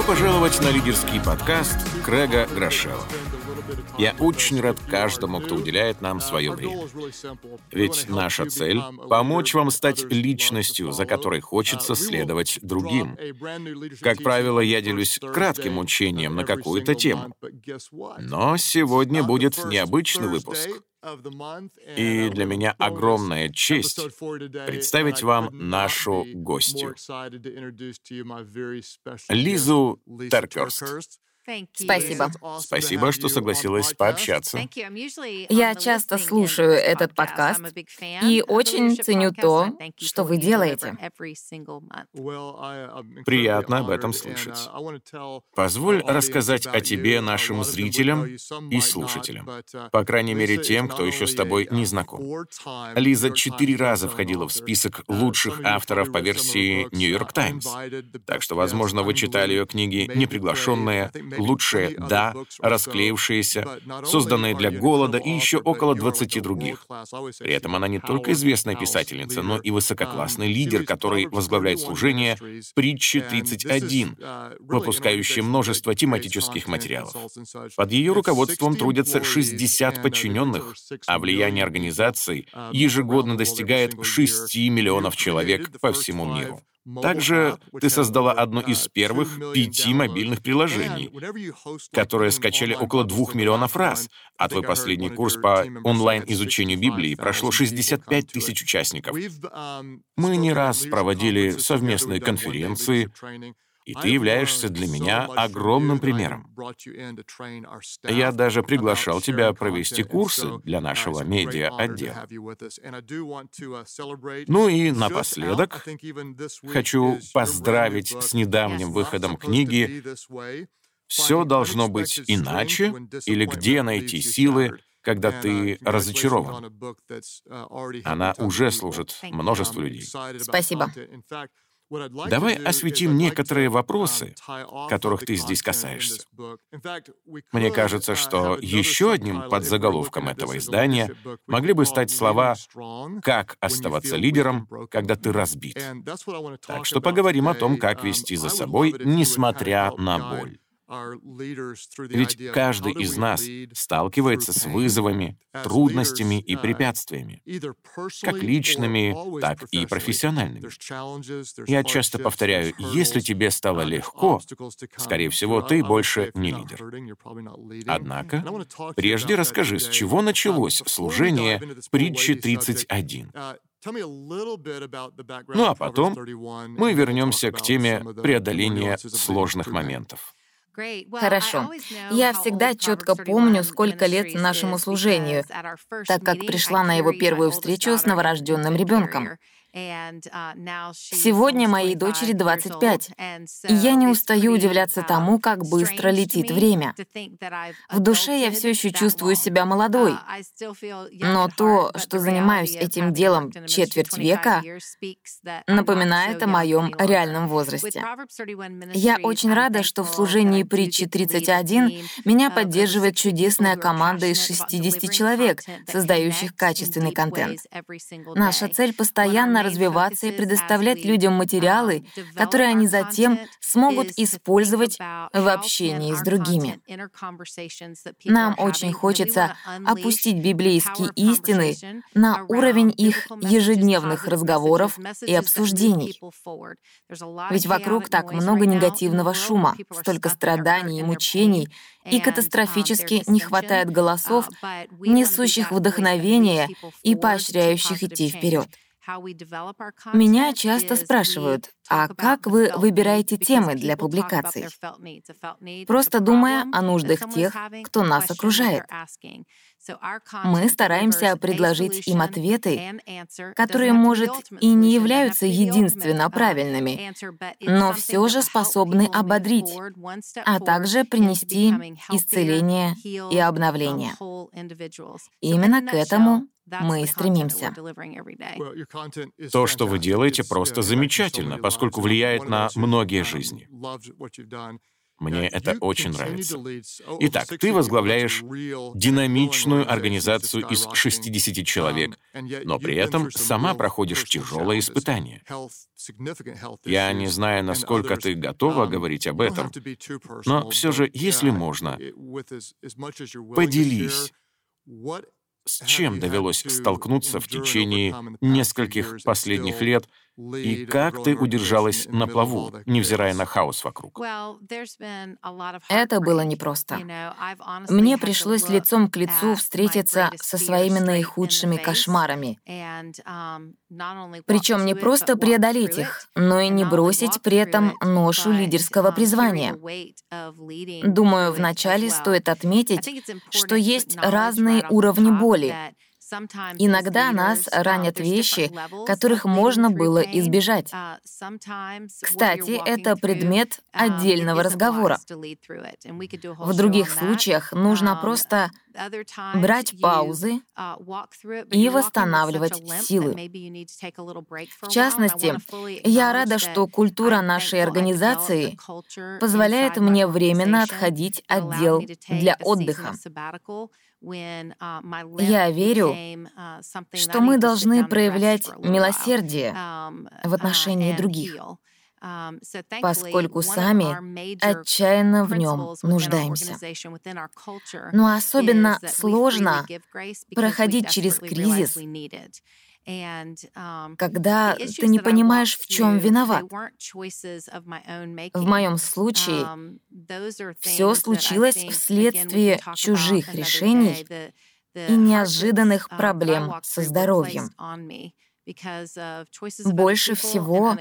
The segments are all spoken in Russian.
Добро пожаловать на лидерский подкаст Крэга Грошева. Я очень рад каждому, кто уделяет нам свое время. Ведь наша цель — помочь вам стать личностью, за которой хочется следовать другим. Как правило, я делюсь кратким учением на какую-то тему. Но сегодня будет необычный выпуск. И для меня огромная честь представить вам нашу гостью. Лизу Теркерст. Спасибо. Спасибо, что согласилась пообщаться. Я часто слушаю этот подкаст и очень ценю то, что вы делаете. Приятно об этом слышать. Позволь рассказать о тебе нашим зрителям и слушателям, по крайней мере тем, кто еще с тобой не знаком. Лиза четыре раза входила в список лучших авторов по версии New York Times, так что, возможно, вы читали ее книги «Неприглашенные», лучшие «Да», расклеившиеся, созданные для голода и еще около 20 других. При этом она не только известная писательница, но и высококлассный лидер, который возглавляет служение «Притчи 31», выпускающее множество тематических материалов. Под ее руководством трудятся 60 подчиненных, а влияние организации ежегодно достигает 6 миллионов человек по всему миру. Также ты создала одно из первых пяти мобильных приложений, которые скачали около двух миллионов раз, а твой последний курс по онлайн-изучению Библии прошло 65 тысяч участников. Мы не раз проводили совместные конференции, и ты являешься для меня огромным примером. Я даже приглашал тебя провести курсы для нашего медиа-отдела. Ну и напоследок хочу поздравить с недавним выходом книги «Все должно быть иначе» или «Где найти силы, когда ты разочарован». Она уже служит множеству людей. Спасибо. Давай осветим некоторые вопросы, которых ты здесь касаешься. Мне кажется, что еще одним подзаголовком этого издания могли бы стать слова «Как оставаться лидером, когда ты разбит». Так что поговорим о том, как вести за собой, несмотря на боль. Ведь каждый из нас сталкивается с вызовами, трудностями и препятствиями, как личными, так и профессиональными. Я часто повторяю, если тебе стало легко, скорее всего, ты больше не лидер. Однако, прежде расскажи, с чего началось служение притчи 31. Ну а потом мы вернемся к теме преодоления сложных моментов. Хорошо. Я всегда четко помню, сколько лет нашему служению, так как пришла на его первую встречу с новорожденным ребенком. Uh, Сегодня моей дочери 25, и я не устаю удивляться тому, uh, как быстро летит время. В душе я все еще чувствую себя молодой, uh, но то, что занимаюсь этим делом четверть века, напоминает о моем реальном возрасте. Я очень рада, что в служении притчи 31 меня поддерживает чудесная команда из 60 человек, создающих качественный контент. Наша цель — постоянно развиваться и предоставлять людям материалы, которые они затем смогут использовать в общении с другими. Нам очень хочется опустить библейские истины на уровень их ежедневных разговоров и обсуждений. Ведь вокруг так много негативного шума, столько страданий и мучений, и катастрофически не хватает голосов, несущих вдохновение и поощряющих идти вперед. Меня часто спрашивают, а как вы выбираете темы для публикаций? Просто думая о нуждах тех, кто нас окружает. Мы стараемся предложить им ответы, которые, может, и не являются единственно правильными, но все же способны ободрить, а также принести исцеление и обновление. Именно к этому мы стремимся. То, что вы делаете, просто замечательно, поскольку влияет на многие жизни. Мне это очень нравится. Итак, ты возглавляешь динамичную организацию из 60 человек, но при этом сама проходишь тяжелое испытание. Я не знаю, насколько ты готова говорить об этом, но все же, если можно, поделись, с чем довелось столкнуться в течение нескольких последних лет и как ты удержалась на плаву, невзирая на хаос вокруг? Это было непросто. Мне пришлось лицом к лицу встретиться со своими наихудшими кошмарами. Um, Причем не просто преодолеть их, но и не бросить при этом ношу лидерского um, призвания. Думаю, вначале стоит отметить, что есть разные уровни боли, Иногда нас ранят вещи, которых можно было избежать. Uh, Кстати, это предмет um, отдельного разговора. В других случаях нужно um, просто брать паузы uh, и восстанавливать силы. В частности, я рада, что культура нашей организации позволяет мне временно отходить от дел для отдыха. Uh, Я верю, uh, что мы должны проявлять милосердие um, в отношении uh, других, um, поскольку сами отчаянно в нем нуждаемся. Но особенно сложно проходить через кризис когда ты не понимаешь, в чем виноват. В моем случае um, все случилось вследствие чужих решений и неожиданных uh, проблем со здоровьем. Больше всего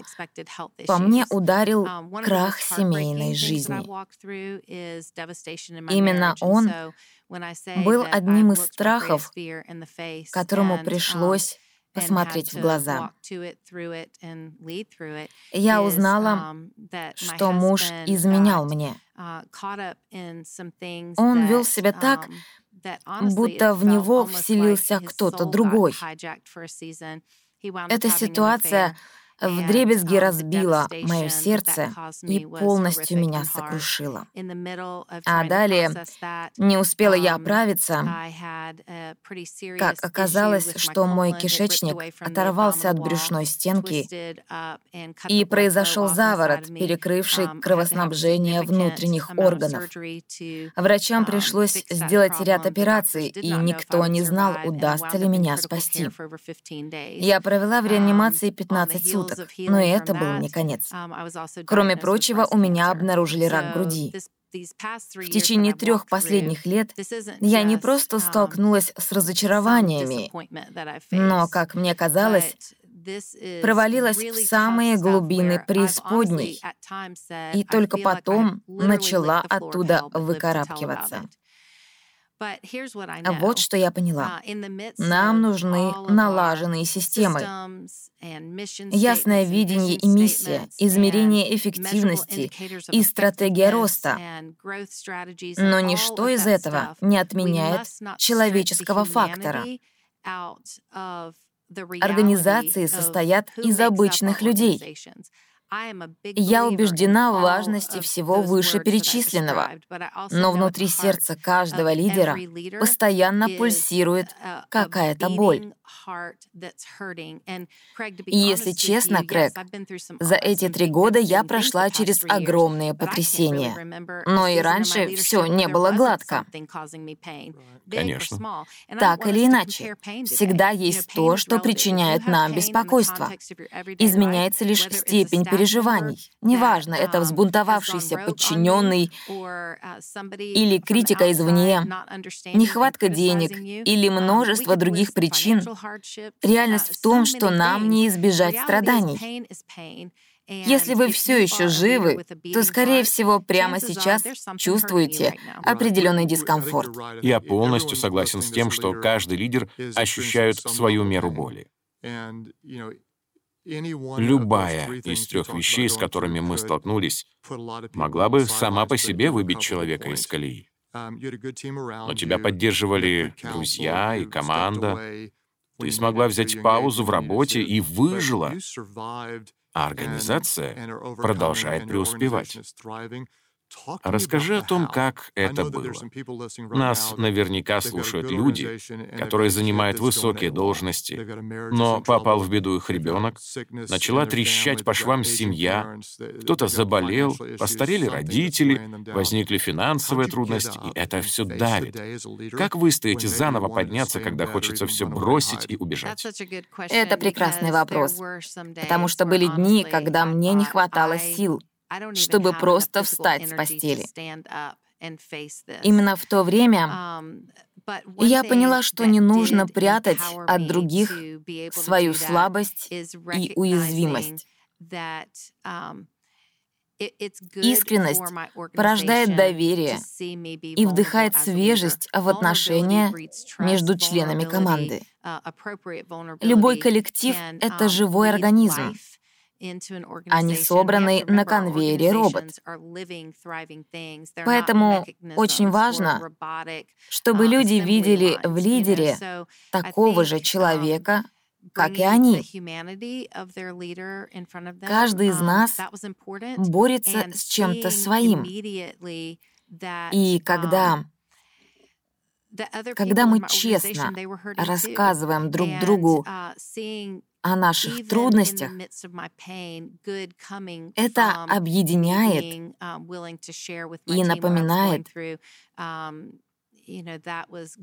по мне ударил um, крах семейной жизни. Именно он был одним из страхов, которому пришлось посмотреть в глаза. Я узнала, um, что муж изменял мне. Uh, Он вел себя так, um, будто в него вселился кто-то другой. Эта ситуация вдребезги um, разбила мое сердце и полностью меня сокрушила. А далее не успела я um, оправиться, как оказалось, что мой кишечник оторвался от брюшной стенки и произошел заворот, перекрывший um, кровоснабжение внутренних органов. Врачам пришлось сделать ряд операций, и никто не знал, удастся ли меня спасти. Я провела в реанимации 15 суток суток, но и это был не конец. Um, Кроме прочего, у меня обнаружили рак груди. В течение трех последних лет я не просто um, столкнулась с разочарованиями, но, как мне казалось, провалилась в самые глубины преисподней и только потом начала оттуда выкарабкиваться. А вот что я поняла. Uh, Нам нужны налаженные системы, ясное видение и миссия, измерение эффективности и стратегия роста. Но ничто из этого не отменяет человеческого фактора. Организации состоят из обычных людей. Я убеждена в важности всего вышеперечисленного, но внутри сердца каждого лидера постоянно пульсирует какая-то боль. И если честно, Крэг, за эти три года я прошла через огромные потрясения. Но и раньше все не было гладко. Конечно. Так или иначе, всегда есть то, что причиняет нам беспокойство. Изменяется лишь степень переживаний. Неважно, это взбунтовавшийся подчиненный или критика извне, нехватка денег или множество других причин. Реальность в том, что нам не избежать страданий. Если вы все еще живы, то, скорее всего, прямо сейчас чувствуете определенный дискомфорт. Я полностью согласен с тем, что каждый лидер ощущает свою меру боли. Любая из трех вещей, с которыми мы столкнулись, могла бы сама по себе выбить человека из колеи. Но тебя поддерживали друзья и команда, ты смогла взять паузу в работе и выжила, а организация продолжает преуспевать. Расскажи о том, как это было. Нас наверняка слушают люди, которые занимают высокие должности, но попал в беду их ребенок, начала трещать по швам семья, кто-то заболел, постарели родители, возникли финансовые трудности, и это все давит. Как вы стоите заново подняться, когда хочется все бросить и убежать? Это прекрасный вопрос, потому что были дни, когда мне не хватало сил, чтобы просто встать с постели. Именно в то время um, я поняла, что не нужно прятать от других свою слабость и уязвимость. Um, Искренность порождает доверие и вдыхает свежесть в отношения между членами команды. Uh, Любой коллектив — это um, живой организм, они собраны на конвейере робот. Поэтому очень важно, чтобы uh, люди видели в лидере такого же um, человека, как и они. Каждый из um, нас борется с чем-то своим. И когда когда мы честно рассказываем друг другу uh, о наших трудностях, это объединяет um, и напоминает, um,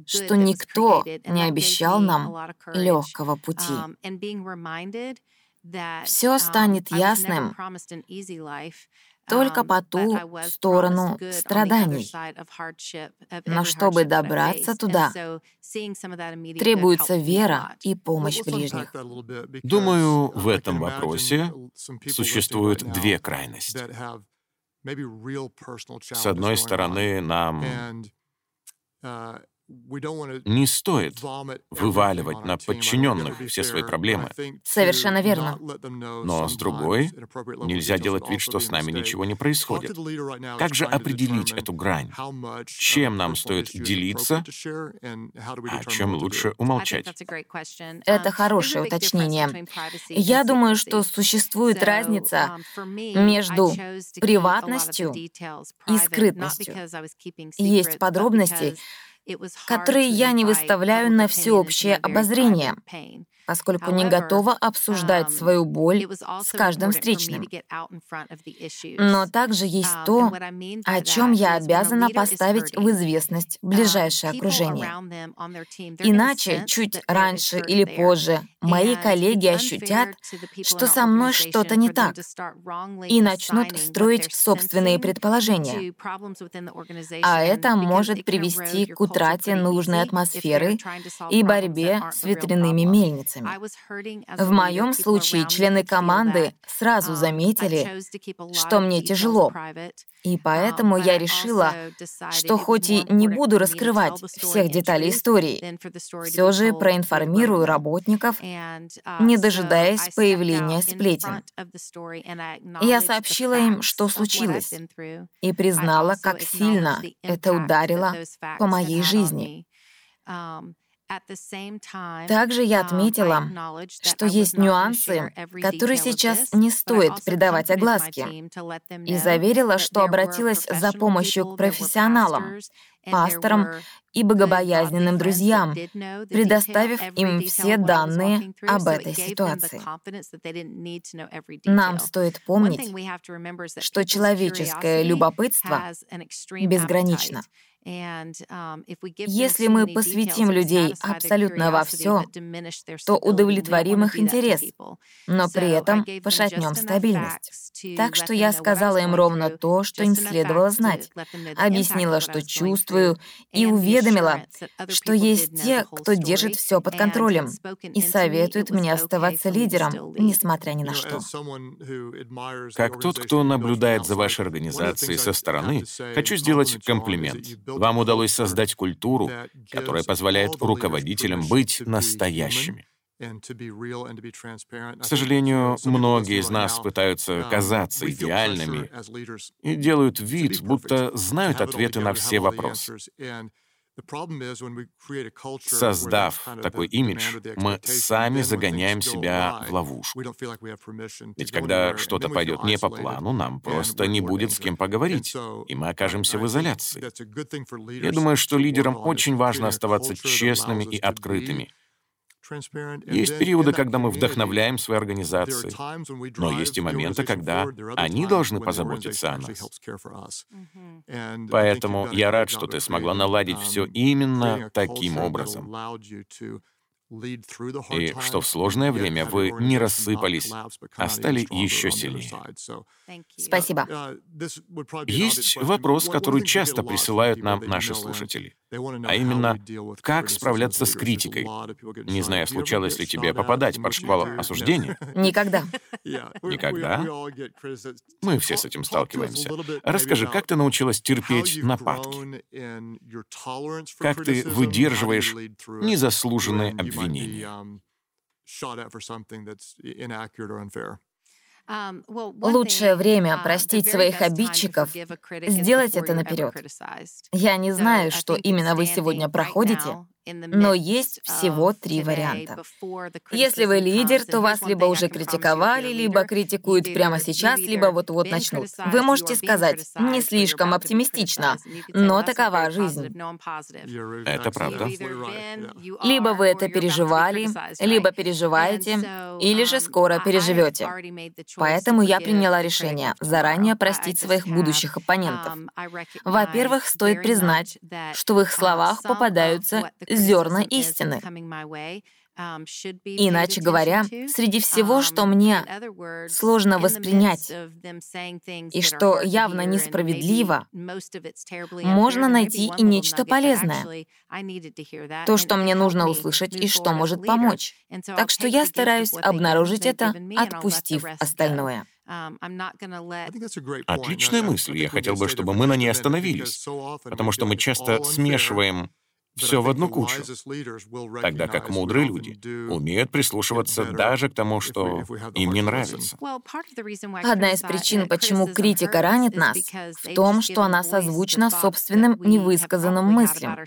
что никто не обещал нам легкого пути. Um, Все станет ясным только по ту сторону страданий. Но чтобы добраться туда, требуется вера и помощь ближних. Думаю, в этом вопросе существуют две крайности. С одной стороны, нам не стоит вываливать на подчиненных все свои проблемы. Совершенно верно. Но с другой, нельзя делать вид, что с нами ничего не происходит. Как же определить эту грань? Чем нам стоит делиться, а чем лучше умолчать? Это хорошее уточнение. Я думаю, что существует разница между приватностью и скрытностью. Есть подробности, которые я не выставляю на всеобщее обозрение поскольку не готова обсуждать um, свою боль с каждым встречным. Но также есть um, то, о чем я обязана поставить в известность um, ближайшее окружение. Иначе, чуть раньше или позже, мои коллеги ощутят, что со мной что-то не так, и начнут строить собственные предположения. А это может привести к утрате нужной атмосферы и борьбе с ветряными мельницами границами. В моем случае члены команды сразу um, заметили, что мне тяжело, и поэтому um, я решила, что хоть и не буду раскрывать всех деталей истории, все же проинформирую работников, uh, не дожидаясь появления сплетен. Я сообщила им, что случилось, и признала, как сильно это ударило по моей жизни. Также я um, отметила, что есть нюансы, которые сейчас не стоит придавать огласке, и заверила, что обратилась за помощью к профессионалам, пасторам и богобоязненным друзьям, предоставив им все данные об этой ситуации. Нам стоит помнить, что человеческое любопытство безгранично. Um, Если мы посвятим людей абсолютно во все, то удовлетворим их интерес, но при этом пошатнем стабильность. Так что я сказала им ровно то, что им следовало знать, объяснила, что чувствую, и уведомила, что есть те, кто держит все под контролем и советует мне оставаться лидером, несмотря ни на что. Как тот, кто наблюдает за вашей организацией со стороны, хочу сделать комплимент. Вам удалось создать культуру, которая позволяет руководителям быть настоящими. К сожалению, многие из нас пытаются казаться идеальными и делают вид, будто знают ответы на все вопросы. Создав такой имидж, мы сами загоняем себя в ловушку. Ведь когда что-то пойдет не по плану, нам просто не будет с кем поговорить, и мы окажемся в изоляции. Я думаю, что лидерам очень важно оставаться честными и открытыми, есть периоды, когда мы вдохновляем свои организации, но есть и моменты, когда они должны позаботиться о нас. Поэтому я рад, что ты смогла наладить все именно таким образом. И что в сложное время вы не рассыпались, а стали еще сильнее. Спасибо. Uh, Есть вопрос, который часто присылают нам наши слушатели а именно, как справляться с критикой. Не знаю, случалось ли тебе попадать под шквал осуждения. Никогда. Никогда? Мы все с этим сталкиваемся. Расскажи, как ты научилась терпеть нападки? Как ты выдерживаешь незаслуженные обвинения? Um, Лучшее время uh, простить своих обидчиков — сделать это наперед. Я не знаю, что именно вы сегодня проходите, но есть всего три варианта. Если вы лидер, то вас либо уже критиковали, либо критикуют прямо сейчас, либо вот-вот начнут. Вы можете сказать, не слишком оптимистично, но такова жизнь. Это правда. Либо вы это переживали, либо переживаете, или же скоро переживете. Поэтому я приняла решение заранее простить своих будущих оппонентов. Во-первых, стоит признать, что в их словах попадаются зерна истины. Um, Иначе говоря, среди всего, что um, мне сложно воспринять и что явно несправедливо, можно найти и нечто полезное. То, что мне нужно услышать и что может помочь. Так что я стараюсь обнаружить это, отпустив остальное. Um, Отличная мысль. Я хотел бы, чтобы мы на ней остановились, потому что мы часто смешиваем все в одну кучу, тогда как мудрые люди умеют прислушиваться даже к тому, что им не нравится. Одна из причин, почему критика ранит нас, в том, что она созвучна собственным невысказанным мыслям.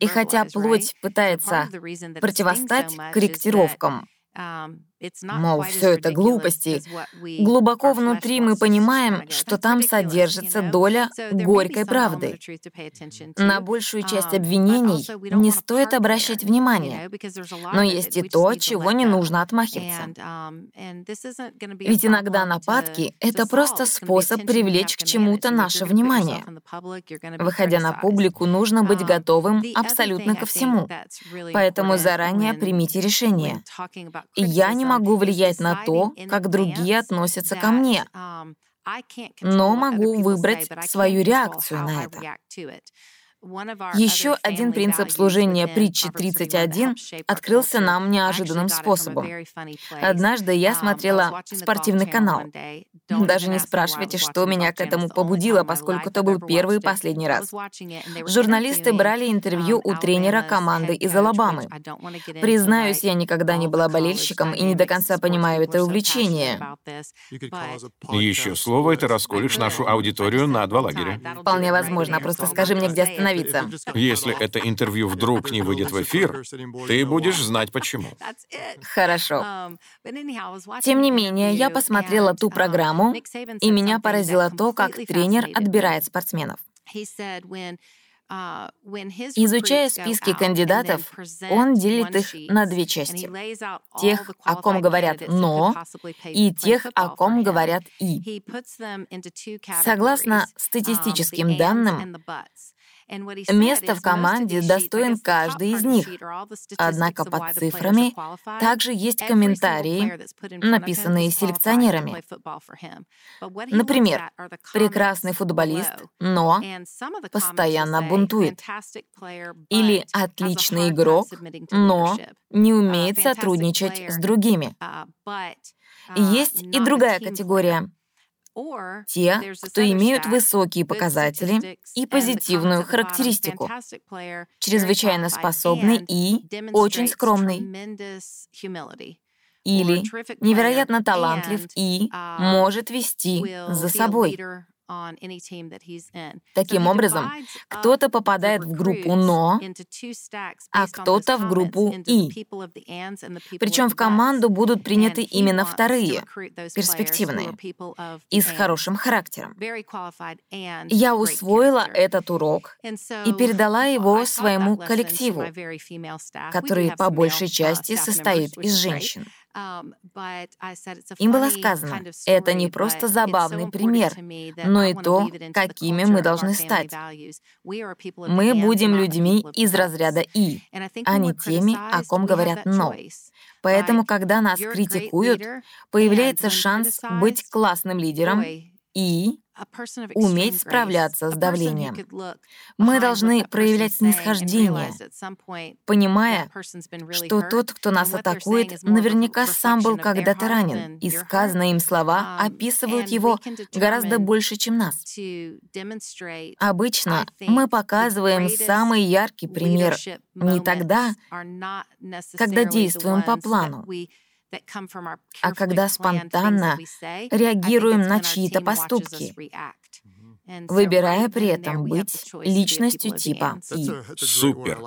И хотя плоть пытается противостать корректировкам, Мол, все это глупости. Глубоко внутри мы понимаем, что там содержится доля горькой правды. На большую часть um, обвинений не стоит обращать внимания, но есть и то, чего не нужно отмахиваться. Um, Ведь иногда нападки — это просто способ привлечь к чему-то наше внимание. Выходя на публику, нужно быть um, готовым абсолютно ко всему. Поэтому заранее примите решение. И я не могу влиять на то, как другие относятся ко мне, но могу выбрать свою реакцию на это. Еще один принцип служения притчи 31 открылся нам неожиданным способом. Однажды я смотрела спортивный канал. Даже не спрашивайте, что меня к этому побудило, поскольку это был первый и последний раз. Журналисты брали интервью у тренера команды из Алабамы. Признаюсь, я никогда не была болельщиком и не до конца понимаю это увлечение. Еще слово, это расколешь нашу аудиторию на два лагеря. Вполне возможно, просто скажи мне, где остановиться остановиться. Если это интервью вдруг не выйдет в эфир, ты будешь знать почему. Хорошо. Тем не менее, я посмотрела ту программу, и меня поразило то, как тренер отбирает спортсменов. Uh, Изучая списки кандидатов, он делит их на две части. Тех, о ком говорят «но», и тех, о ком говорят «и». Согласно um, статистическим данным, Место в команде достоин каждый из них. Однако под цифрами также есть комментарии, написанные селекционерами. Например, прекрасный футболист, но постоянно бунтует. Или отличный игрок, но не умеет сотрудничать с другими. Есть и другая категория те, кто имеют высокие показатели и позитивную характеристику, чрезвычайно способный и очень скромный, или невероятно талантлив и может вести за собой. Таким образом, кто-то попадает в группу «но», а кто-то в группу «и». Причем в команду будут приняты именно вторые, перспективные, и с хорошим характером. Я усвоила этот урок и передала его своему коллективу, который по большей части состоит из женщин. Um, Им было сказано, это не просто забавный пример, но и то, какими мы должны стать. Мы будем людьми из разряда «и», а не теми, о ком говорят «но». Поэтому, когда нас критикуют, появляется шанс быть классным лидером и уметь справляться с давлением. Мы должны проявлять снисхождение, понимая, что тот, кто нас атакует, наверняка сам был когда-то ранен, и сказанные им слова um, описывают его гораздо больше, чем нас. Обычно мы показываем самый яркий пример не тогда, когда действуем по плану, а когда спонтанно реагируем на чьи-то поступки, выбирая при этом быть личностью типа «и». Супер.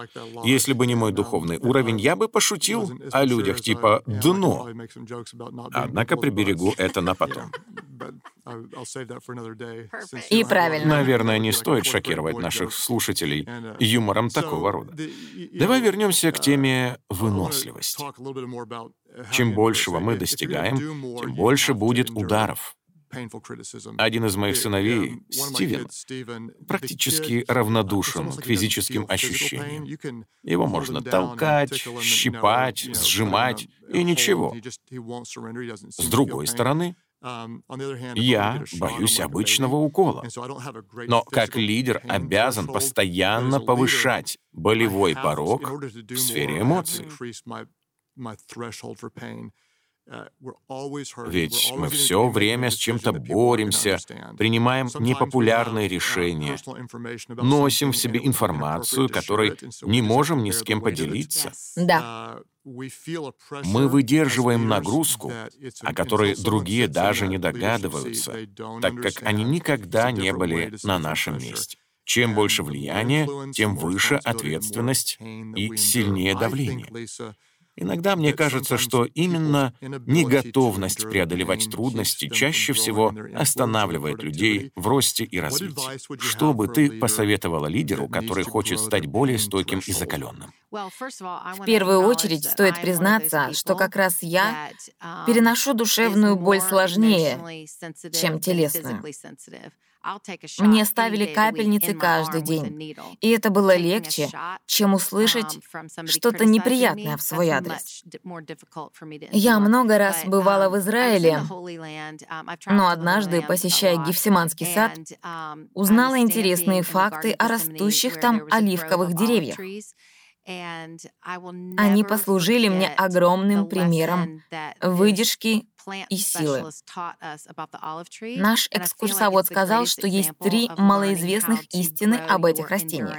Если бы не мой духовный уровень, я бы пошутил о людях типа «дно». Однако приберегу это на потом. И правильно. Наверное, не стоит шокировать наших слушателей uh, юмором такого рода. Давай вернемся к uh, теме выносливости. Чем большего мы достигаем, тем больше будет ударов. Один из моих сыновей, Стивен, практически равнодушен к физическим ощущениям. Его можно толкать, щипать, сжимать, и ничего. С другой стороны, я боюсь обычного укола. Но как лидер обязан постоянно повышать болевой порог в сфере эмоций. Uh, Ведь мы все время с чем-то боремся, принимаем непопулярные решения, носим в себе информацию, которой не можем ни с кем поделиться. Да. Uh, мы выдерживаем нагрузку, о которой другие даже не догадываются, так как они никогда не были на нашем месте. Чем больше влияния, тем выше ответственность и сильнее давление. Иногда мне кажется, что именно неготовность преодолевать трудности чаще всего останавливает людей в росте и развитии. Что бы ты посоветовала лидеру, который хочет стать более стойким и закаленным? В первую очередь стоит признаться, что как раз я переношу душевную боль сложнее, чем телесную. Мне ставили капельницы каждый день, и это было легче, чем услышать um, что-то неприятное в свой адрес. Я много раз бывала в um, Израиле, um, но однажды, посещая Гефсиманский сад, узнала интересные факты о растущих там оливковых деревьях. Они послужили мне огромным примером выдержки и силы. Наш экскурсовод сказал, что есть три малоизвестных истины об этих растениях.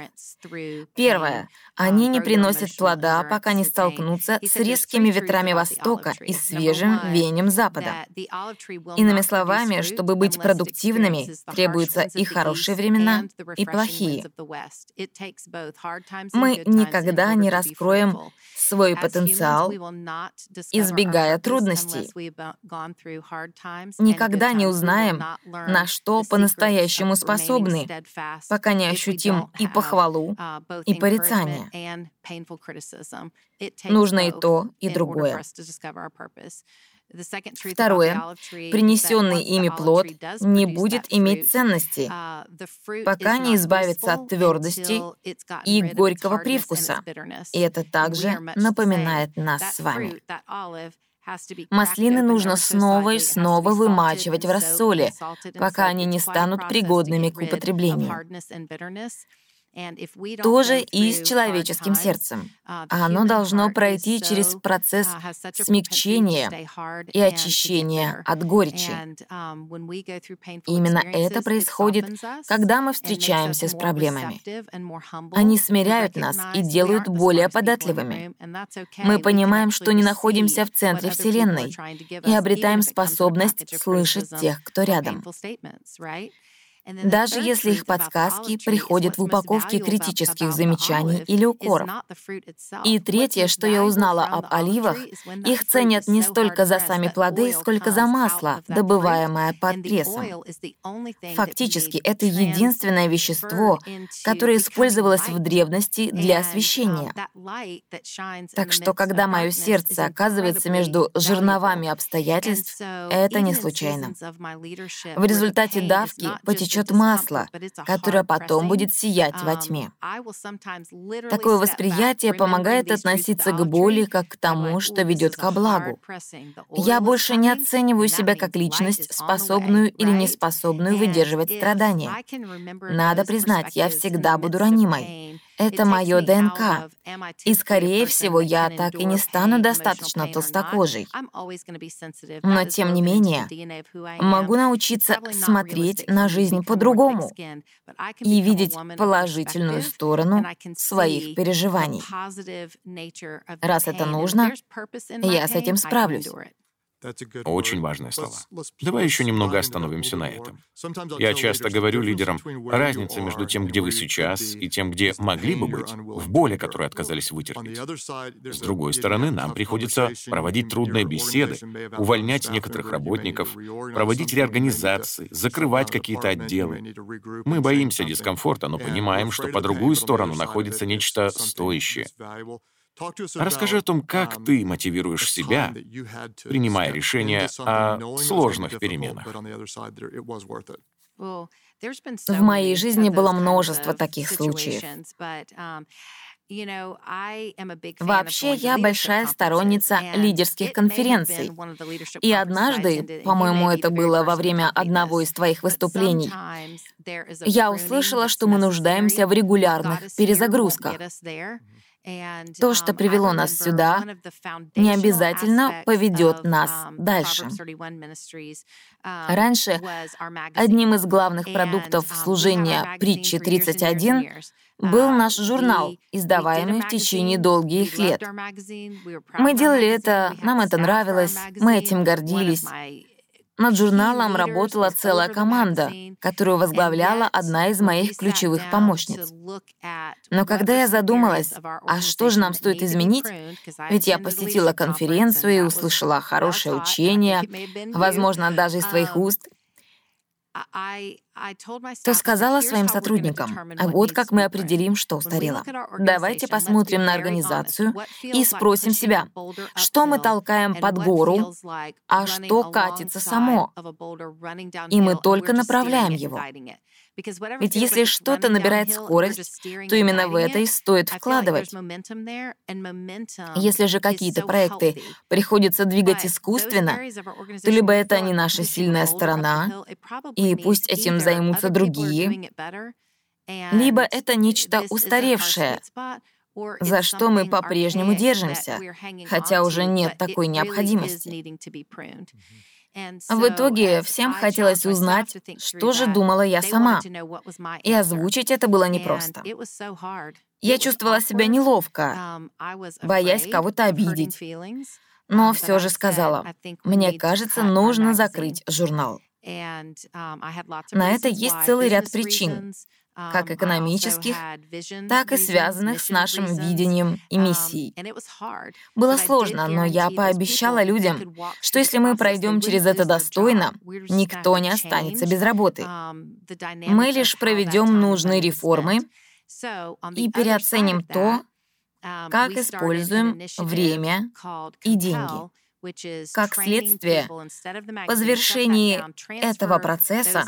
Первое. Они не приносят плода, пока не столкнутся с резкими ветрами Востока и свежим веянием Запада. Иными словами, чтобы быть продуктивными, требуются и хорошие времена, и плохие. Мы никогда не раскроем свой потенциал, избегая трудностей. Никогда не узнаем, на что по-настоящему способны, пока не ощутим и похвалу, uh, и порицание. Нужно и то, и другое. Второе. Принесенный ими плод не будет иметь ценности, uh, пока не избавится от твердости и горького привкуса. И это также напоминает нас с вами. Маслины нужно снова и снова вымачивать в рассоле, пока они не станут пригодными к употреблению тоже и с человеческим сердцем. Uh, Оно должно пройти через процесс uh, смягчения и очищения от горечи. Um, Именно это происходит, когда мы встречаемся с проблемами. Они смиряют нас и делают более податливыми. Мы понимаем, что не находимся в центре Вселенной и обретаем способность слышать тех, кто рядом. Даже если их подсказки приходят в упаковке критических замечаний или укоров. И третье, что я узнала об оливах, их ценят не столько за сами плоды, сколько за масло, добываемое под прессом. Фактически, это единственное вещество, которое использовалось в древности для освещения. Так что, когда мое сердце оказывается между жерновами обстоятельств, это не случайно. В результате давки потечет масло, которое потом будет сиять во тьме. Такое восприятие помогает относиться к боли как к тому, что ведет ко благу. Я больше не оцениваю себя как личность, способную или неспособную выдерживать страдания. Надо признать, я всегда буду ранимой. Это мое ДНК. И, скорее всего, я так и не стану достаточно толстокожей. Но, тем не менее, могу научиться смотреть на жизнь по-другому и видеть положительную сторону своих переживаний. Раз это нужно, я с этим справлюсь. Очень важное слово. Давай еще немного остановимся на этом. Я часто говорю лидерам, разница между тем, где вы сейчас, и тем, где могли бы быть, в боли, которые отказались вытерпеть. С другой стороны, нам приходится проводить трудные беседы, увольнять некоторых работников, проводить реорганизации, закрывать какие-то отделы. Мы боимся дискомфорта, но понимаем, что по другую сторону находится нечто стоящее. Расскажи о том, как um, ты мотивируешь себя, принимая решения о сложных переменах. В моей жизни было множество таких случаев. Um, Вообще, я большая сторонница лидерских конференций. И однажды, по-моему, это было во время одного из твоих выступлений, я услышала, что мы нуждаемся в регулярных перезагрузках. То, что um, привело нас сюда, не обязательно поведет нас um, дальше. Um, Раньше одним из главных продуктов служения притчи 31 был uh, наш журнал, издаваемый в течение долгих лет. Мы делали это, нам это нравилось, мы этим гордились. Над журналом работала целая команда, которую возглавляла одна из моих ключевых помощниц. Но когда я задумалась, а что же нам стоит изменить, ведь я посетила конференцию и услышала хорошее учение, возможно, даже из твоих уст, то сказала своим сотрудникам, а вот как мы определим, что устарело. Давайте посмотрим на организацию и спросим себя, что мы толкаем под гору, а что катится само. И мы только направляем его. Ведь если что-то набирает скорость, то именно в это и стоит вкладывать. Если же какие-то проекты приходится двигать искусственно, то либо это не наша сильная сторона, и пусть этим займутся другие, либо это нечто устаревшее, за что мы по-прежнему держимся, хотя уже нет такой необходимости. В итоге всем хотелось узнать, что же думала я сама. И озвучить это было непросто. Я чувствовала себя неловко, um, боясь кого-то обидеть. Но um, все же сказала, мне кажется, нужно закрыть журнал. Um, На это есть целый ряд причин как экономических, так и связанных с нашим видением и миссией. Было сложно, но я пообещала людям, что если мы пройдем через это достойно, никто не останется без работы. Мы лишь проведем нужные реформы и переоценим то, как используем время и деньги. Как следствие, по завершении этого процесса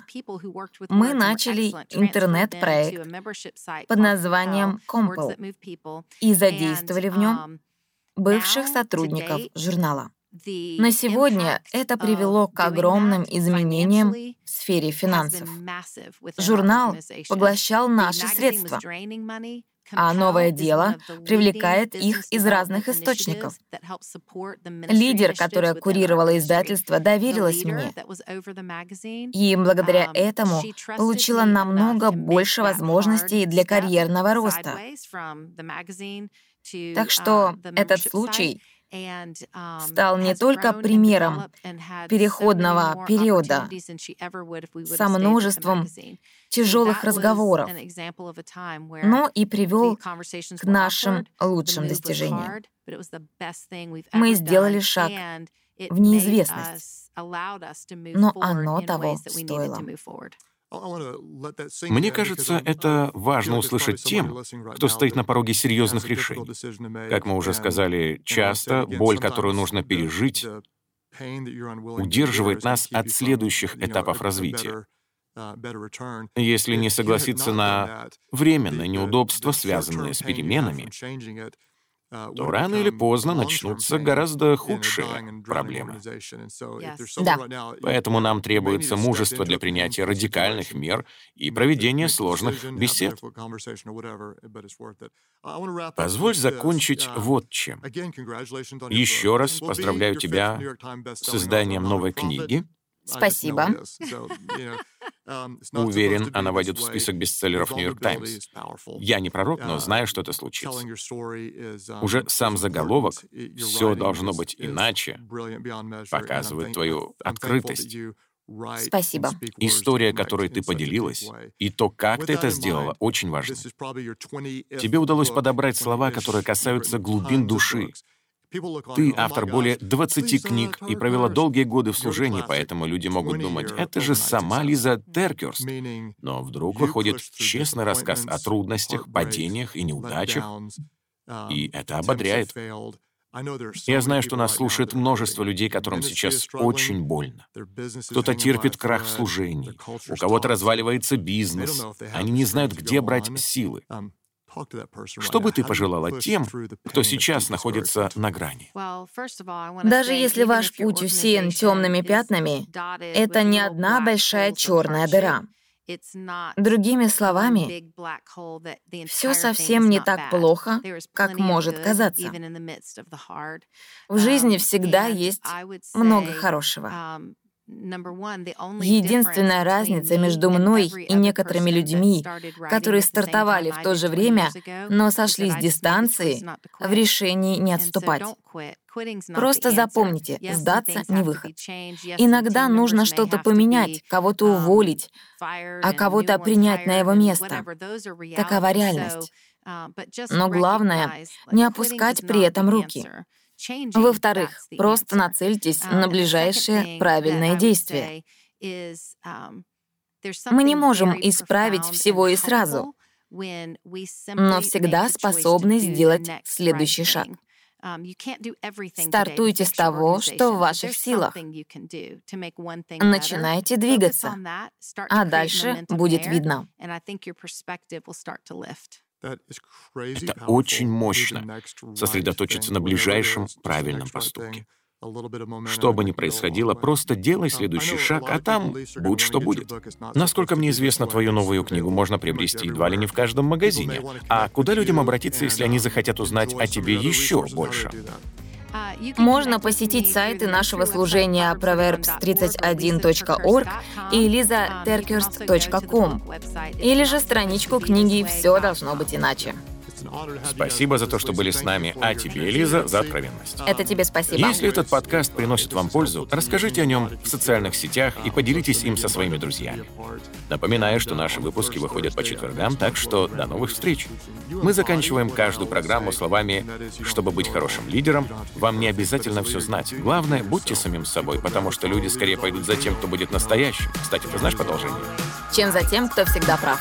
мы начали интернет-проект под названием Compel и задействовали в нем um, бывших сотрудников журнала. На сегодня это привело к огромным изменениям в сфере финансов. Журнал поглощал наши средства, а новое дело привлекает их из разных источников. Лидер, которая курировала издательство, доверилась мне, и благодаря этому получила намного больше возможностей для карьерного роста. Так что этот случай стал не только примером переходного периода со множеством тяжелых разговоров, но и привел к нашим лучшим достижениям. Мы сделали шаг в неизвестность, но оно того стоило. Мне кажется, это важно услышать тем, кто стоит на пороге серьезных решений. Как мы уже сказали, часто боль, которую нужно пережить, удерживает нас от следующих этапов развития. Если не согласиться на временное неудобство, связанное с переменами, то рано или поздно начнутся гораздо худшие проблемы. Да. Поэтому нам требуется мужество для принятия радикальных мер и проведения сложных бесед. Позволь закончить вот чем. Еще раз поздравляю тебя с изданием новой книги, Спасибо. Уверен, она войдет в список бестселлеров «Нью-Йорк Таймс». Я не пророк, но знаю, что это случится. Um, Уже сам заголовок «Все должно быть иначе» показывает твою открытость. Спасибо. История, которой ты поделилась, и то, как ты это сделала, очень важно. Тебе удалось подобрать слова, которые касаются глубин души, ты автор более 20 книг и провела долгие годы в служении, поэтому люди могут думать, это же сама Лиза Теркерст. Но вдруг выходит честный рассказ о трудностях, падениях и неудачах, и это ободряет. Я знаю, что нас слушает множество людей, которым сейчас очень больно. Кто-то терпит крах в служении, у кого-то разваливается бизнес, они не знают, где брать силы. Что бы ты пожелала тем, кто сейчас находится на грани? Даже если ваш путь усеян темными пятнами, это не одна большая черная дыра. Другими словами, все совсем не так плохо, как может казаться. В жизни всегда есть много хорошего. Единственная разница между мной и некоторыми людьми, которые стартовали в то же время, но сошли с дистанции, в решении не отступать. Просто запомните, сдаться не выход. Иногда нужно что-то поменять, кого-то um, уволить, а кого-то принять на его место. Такова реальность. Uh, но главное — не опускать при этом руки. Во-вторых, просто нацельтесь uh, на ближайшее правильное действие. Um, Мы не можем исправить всего и сразу, но всегда способны сделать следующий шаг. Um, Стартуйте с того, что в ваших силах. Начинайте двигаться, а дальше будет видно. Это очень мощно — сосредоточиться на ближайшем правильном поступке. Что бы ни происходило, просто делай следующий шаг, а там будь что будет. Насколько мне известно, твою новую книгу можно приобрести едва ли не в каждом магазине. А куда людям обратиться, если они захотят узнать о тебе еще больше? Можно посетить сайты нашего служения proverbs31.org и lizaterkirst.com или же страничку книги «Все должно быть иначе». Спасибо за то, что были с нами, а тебе, Лиза, за откровенность. Это тебе спасибо. Если этот подкаст приносит вам пользу, расскажите о нем в социальных сетях и поделитесь им со своими друзьями. Напоминаю, что наши выпуски выходят по четвергам, так что до новых встреч. Мы заканчиваем каждую программу словами «Чтобы быть хорошим лидером, вам не обязательно все знать. Главное, будьте самим собой, потому что люди скорее пойдут за тем, кто будет настоящим». Кстати, ты знаешь продолжение? Чем за тем, кто всегда прав.